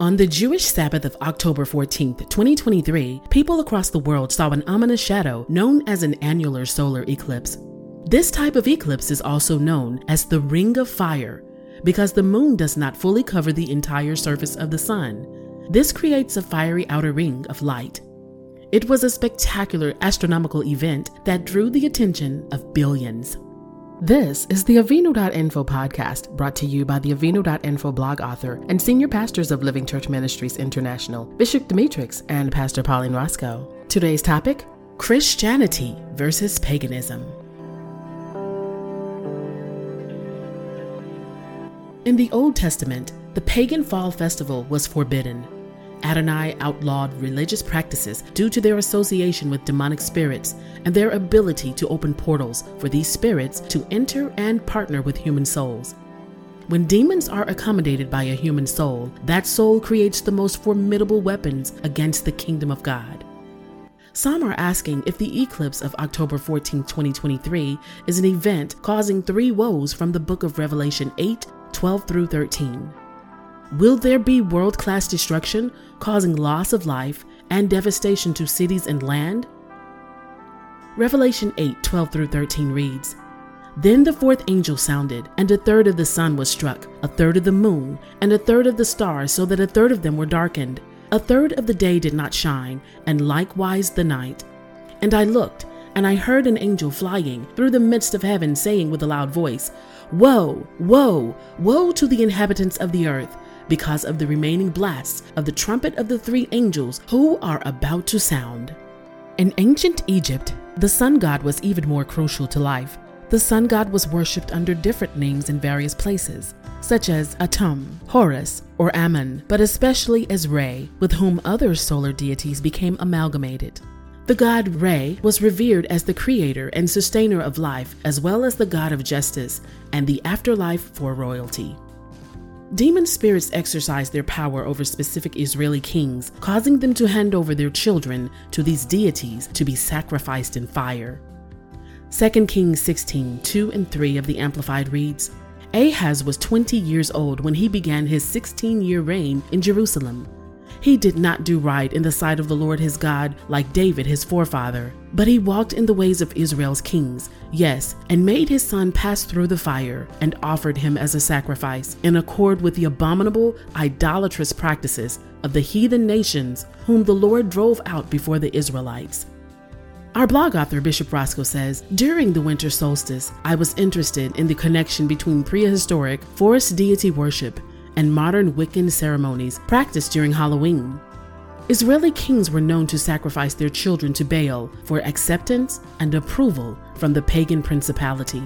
On the Jewish Sabbath of October 14th, 2023, people across the world saw an ominous shadow known as an annular solar eclipse. This type of eclipse is also known as the Ring of Fire because the moon does not fully cover the entire surface of the sun. This creates a fiery outer ring of light. It was a spectacular astronomical event that drew the attention of billions. This is the Avinu.info podcast brought to you by the Avinu.info blog author and senior pastors of Living Church Ministries International, Bishop Demetrix and Pastor Pauline Roscoe. Today's topic Christianity versus paganism. In the Old Testament, the pagan fall festival was forbidden. Adonai outlawed religious practices due to their association with demonic spirits and their ability to open portals for these spirits to enter and partner with human souls. When demons are accommodated by a human soul, that soul creates the most formidable weapons against the kingdom of God. Some are asking if the eclipse of October 14, 2023 is an event causing three woes from the book of Revelation 8, 12 through 13. Will there be world class destruction, causing loss of life and devastation to cities and land? Revelation 8 12 through 13 reads Then the fourth angel sounded, and a third of the sun was struck, a third of the moon, and a third of the stars, so that a third of them were darkened. A third of the day did not shine, and likewise the night. And I looked, and I heard an angel flying through the midst of heaven, saying with a loud voice, Woe, woe, woe to the inhabitants of the earth, because of the remaining blasts of the trumpet of the three angels who are about to sound. In ancient Egypt, the sun god was even more crucial to life. The sun god was worshipped under different names in various places, such as Atum, Horus, or Ammon, but especially as Re, with whom other solar deities became amalgamated. The god Re was revered as the creator and sustainer of life, as well as the god of justice and the afterlife for royalty. Demon spirits exercise their power over specific Israeli kings, causing them to hand over their children to these deities to be sacrificed in fire. 2 Kings 16 2 and 3 of the Amplified reads Ahaz was 20 years old when he began his 16 year reign in Jerusalem. He did not do right in the sight of the Lord his God like David his forefather, but he walked in the ways of Israel's kings, yes, and made his son pass through the fire and offered him as a sacrifice in accord with the abominable, idolatrous practices of the heathen nations whom the Lord drove out before the Israelites. Our blog author, Bishop Roscoe, says During the winter solstice, I was interested in the connection between prehistoric forest deity worship and modern Wiccan ceremonies practiced during Halloween. Israeli kings were known to sacrifice their children to Baal for acceptance and approval from the pagan principality.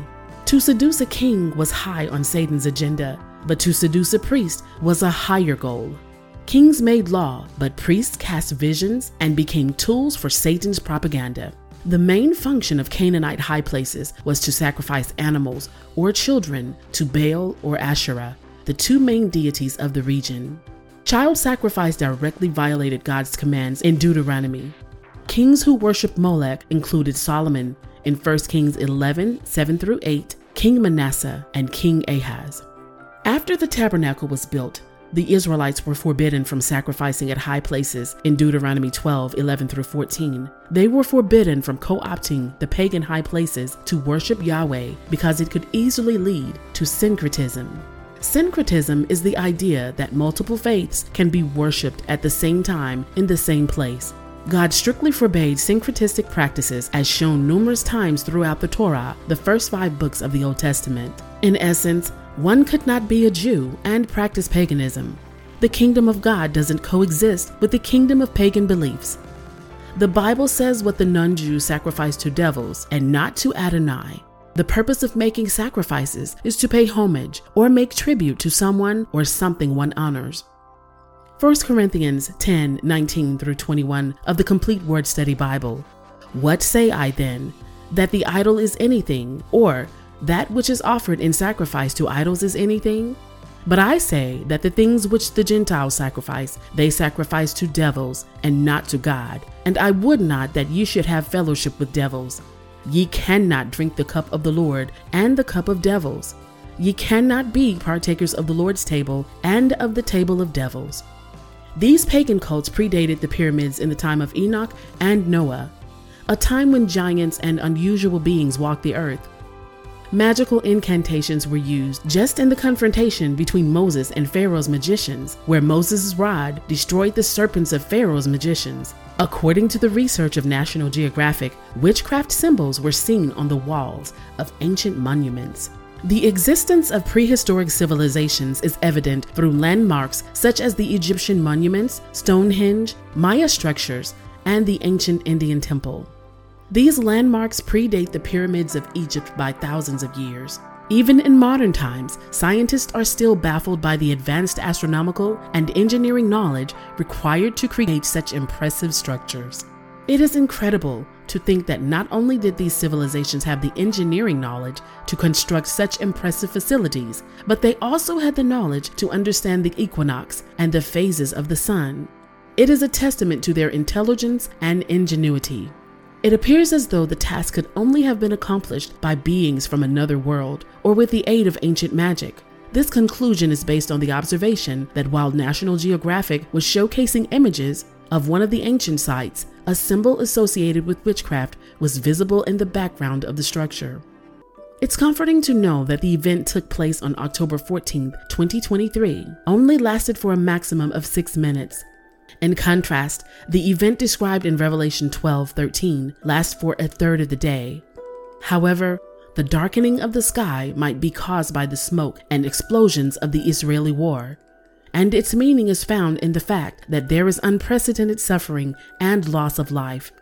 To seduce a king was high on Satan's agenda, but to seduce a priest was a higher goal. Kings made law, but priests cast visions and became tools for Satan's propaganda. The main function of Canaanite high places was to sacrifice animals or children to Baal or Asherah, the two main deities of the region. Child sacrifice directly violated God's commands in Deuteronomy. Kings who worshiped Molech included Solomon in 1 Kings 11 7 through 8, King Manasseh, and King Ahaz. After the tabernacle was built, the Israelites were forbidden from sacrificing at high places in Deuteronomy 12 11 through 14. They were forbidden from co opting the pagan high places to worship Yahweh because it could easily lead to syncretism. Syncretism is the idea that multiple faiths can be worshipped at the same time in the same place. God strictly forbade syncretistic practices as shown numerous times throughout the Torah, the first five books of the Old Testament. In essence, one could not be a Jew and practice paganism. The kingdom of God doesn't coexist with the kingdom of pagan beliefs. The Bible says what the non Jews sacrifice to devils and not to Adonai. The purpose of making sacrifices is to pay homage or make tribute to someone or something one honors. 1 Corinthians 10 19 through 21 of the Complete Word Study Bible. What say I then? That the idol is anything, or that which is offered in sacrifice to idols is anything? But I say that the things which the Gentiles sacrifice, they sacrifice to devils and not to God. And I would not that ye should have fellowship with devils. Ye cannot drink the cup of the Lord and the cup of devils. Ye cannot be partakers of the Lord's table and of the table of devils. These pagan cults predated the pyramids in the time of Enoch and Noah, a time when giants and unusual beings walked the earth. Magical incantations were used just in the confrontation between Moses and Pharaoh's magicians, where Moses' rod destroyed the serpents of Pharaoh's magicians. According to the research of National Geographic, witchcraft symbols were seen on the walls of ancient monuments. The existence of prehistoric civilizations is evident through landmarks such as the Egyptian monuments, Stonehenge, Maya structures, and the ancient Indian temple. These landmarks predate the pyramids of Egypt by thousands of years. Even in modern times, scientists are still baffled by the advanced astronomical and engineering knowledge required to create such impressive structures. It is incredible to think that not only did these civilizations have the engineering knowledge to construct such impressive facilities, but they also had the knowledge to understand the equinox and the phases of the sun. It is a testament to their intelligence and ingenuity. It appears as though the task could only have been accomplished by beings from another world or with the aid of ancient magic. This conclusion is based on the observation that while National Geographic was showcasing images of one of the ancient sites, a symbol associated with witchcraft was visible in the background of the structure. It's comforting to know that the event took place on October 14, 2023, only lasted for a maximum of six minutes. In contrast, the event described in Revelation 12:13 lasts for a third of the day. However, the darkening of the sky might be caused by the smoke and explosions of the Israeli war, and its meaning is found in the fact that there is unprecedented suffering and loss of life.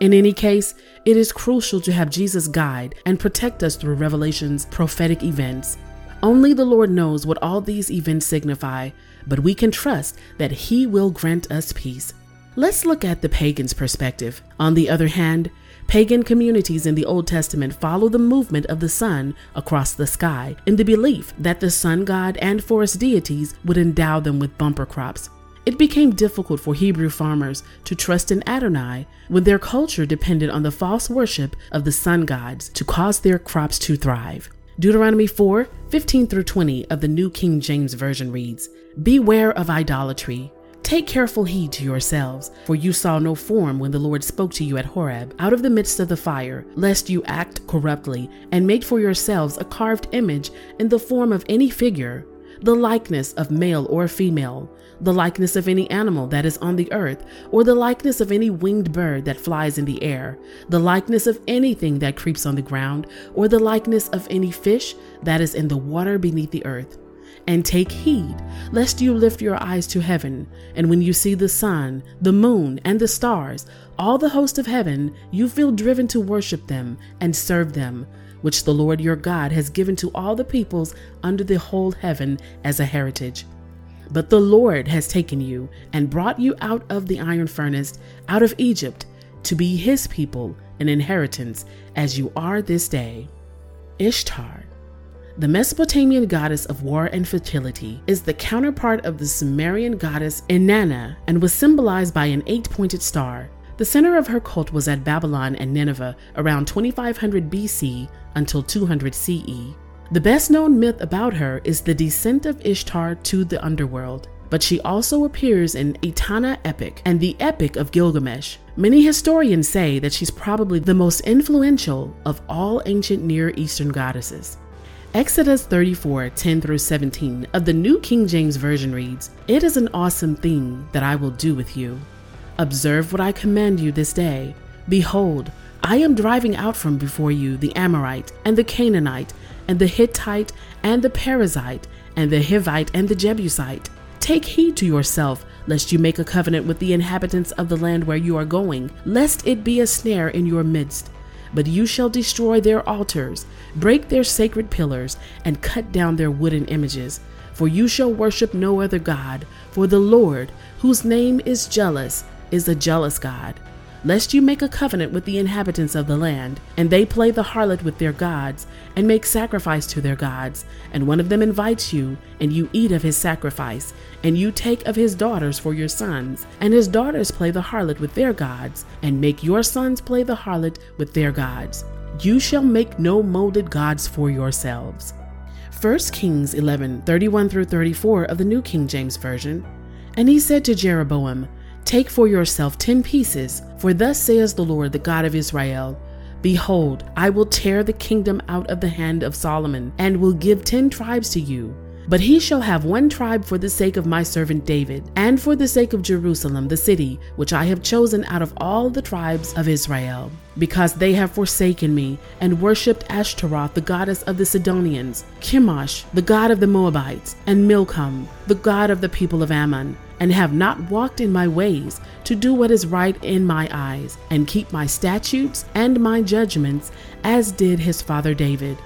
In any case, it is crucial to have Jesus guide and protect us through Revelation's prophetic events. Only the Lord knows what all these events signify, but we can trust that He will grant us peace. Let's look at the pagan's perspective. On the other hand, Pagan communities in the Old Testament follow the movement of the sun across the sky in the belief that the sun god and forest deities would endow them with bumper crops. It became difficult for Hebrew farmers to trust in Adonai when their culture depended on the false worship of the sun gods to cause their crops to thrive. Deuteronomy 4 15 through 20 of the New King James Version reads Beware of idolatry. Take careful heed to yourselves, for you saw no form when the Lord spoke to you at Horeb out of the midst of the fire, lest you act corruptly and make for yourselves a carved image in the form of any figure, the likeness of male or female, the likeness of any animal that is on the earth, or the likeness of any winged bird that flies in the air, the likeness of anything that creeps on the ground, or the likeness of any fish that is in the water beneath the earth and take heed, lest you lift your eyes to heaven, and when you see the sun, the moon, and the stars, all the host of heaven, you feel driven to worship them and serve them, which the Lord your God has given to all the peoples under the whole heaven as a heritage. But the Lord has taken you and brought you out of the iron furnace, out of Egypt, to be his people, an inheritance, as you are this day. Ishtar the Mesopotamian goddess of war and fertility is the counterpart of the Sumerian goddess Inanna and was symbolized by an eight pointed star. The center of her cult was at Babylon and Nineveh around 2500 BC until 200 CE. The best known myth about her is the descent of Ishtar to the underworld, but she also appears in Etana epic and the Epic of Gilgamesh. Many historians say that she's probably the most influential of all ancient Near Eastern goddesses. Exodus 34 10 through 17 of the New King James Version reads, It is an awesome thing that I will do with you. Observe what I command you this day. Behold, I am driving out from before you the Amorite, and the Canaanite, and the Hittite, and the Perizzite, and the Hivite, and the Jebusite. Take heed to yourself, lest you make a covenant with the inhabitants of the land where you are going, lest it be a snare in your midst but you shall destroy their altars, break their sacred pillars, and cut down their wooden images. For you shall worship no other God, for the Lord, whose name is jealous, is a jealous God lest you make a covenant with the inhabitants of the land, and they play the harlot with their gods, and make sacrifice to their gods, and one of them invites you, and you eat of his sacrifice, and you take of his daughters for your sons, and his daughters play the harlot with their gods, and make your sons play the harlot with their gods. You shall make no molded gods for yourselves. 1 Kings 11 31 through 34 of the New King James Version And he said to Jeroboam, Take for yourself ten pieces, for thus says the Lord, the God of Israel Behold, I will tear the kingdom out of the hand of Solomon, and will give ten tribes to you. But he shall have one tribe for the sake of my servant David, and for the sake of Jerusalem, the city which I have chosen out of all the tribes of Israel. Because they have forsaken me, and worshipped Ashtaroth, the goddess of the Sidonians, Chemosh, the god of the Moabites, and Milcom, the god of the people of Ammon and have not walked in my ways to do what is right in my eyes, and keep my statutes and my judgments, as did his father David.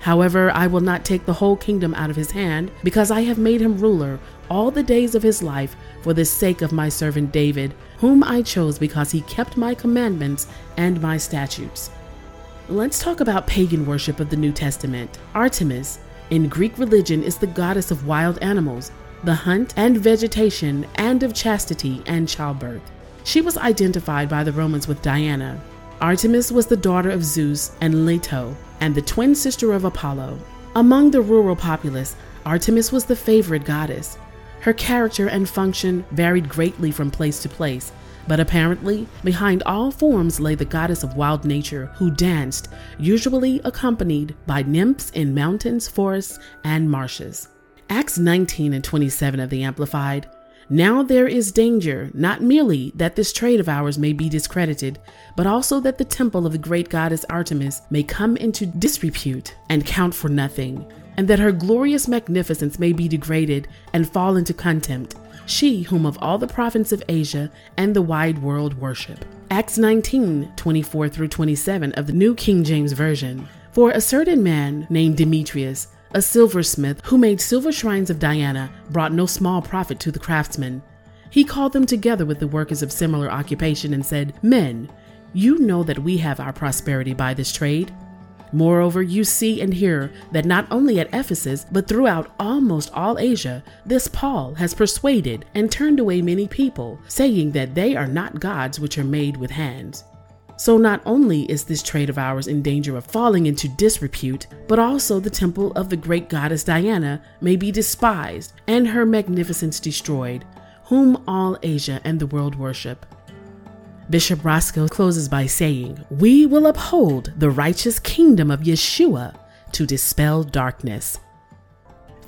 However, I will not take the whole kingdom out of his hand, because I have made him ruler all the days of his life for the sake of my servant David, whom I chose because he kept my commandments and my statutes. Let's talk about pagan worship of the New Testament. Artemis, in Greek religion, is the goddess of wild animals, the hunt and vegetation, and of chastity and childbirth. She was identified by the Romans with Diana. Artemis was the daughter of Zeus and Leto, and the twin sister of Apollo. Among the rural populace, Artemis was the favorite goddess. Her character and function varied greatly from place to place, but apparently, behind all forms lay the goddess of wild nature who danced, usually accompanied by nymphs in mountains, forests, and marshes. Acts 19 and 27 of the Amplified. Now there is danger, not merely that this trade of ours may be discredited, but also that the temple of the great goddess Artemis may come into disrepute and count for nothing, and that her glorious magnificence may be degraded and fall into contempt, she whom of all the province of Asia and the wide world worship. Acts 19 24 through 27 of the New King James Version. For a certain man named Demetrius, a silversmith who made silver shrines of Diana brought no small profit to the craftsmen. He called them together with the workers of similar occupation and said, Men, you know that we have our prosperity by this trade. Moreover, you see and hear that not only at Ephesus, but throughout almost all Asia, this Paul has persuaded and turned away many people, saying that they are not gods which are made with hands. So not only is this trade of ours in danger of falling into disrepute, but also the temple of the great goddess Diana may be despised and her magnificence destroyed, whom all Asia and the world worship. Bishop Roscoe closes by saying, We will uphold the righteous kingdom of Yeshua to dispel darkness.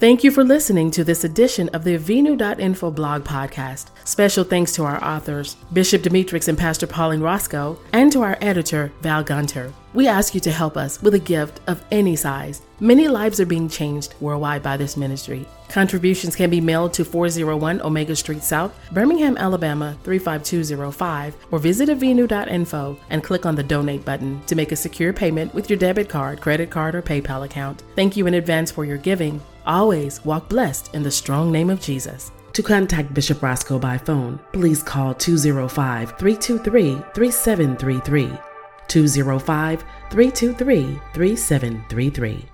Thank you for listening to this edition of the Avinu.info blog podcast. Special thanks to our authors, Bishop Demetrix and Pastor Pauline Roscoe, and to our editor, Val Gunter. We ask you to help us with a gift of any size. Many lives are being changed worldwide by this ministry. Contributions can be mailed to 401 Omega Street South, Birmingham, Alabama 35205, or visit avinu.info and click on the donate button to make a secure payment with your debit card, credit card, or PayPal account. Thank you in advance for your giving. Always walk blessed in the strong name of Jesus. To contact Bishop Roscoe by phone, please call 205 323 3733. 205 323 3733.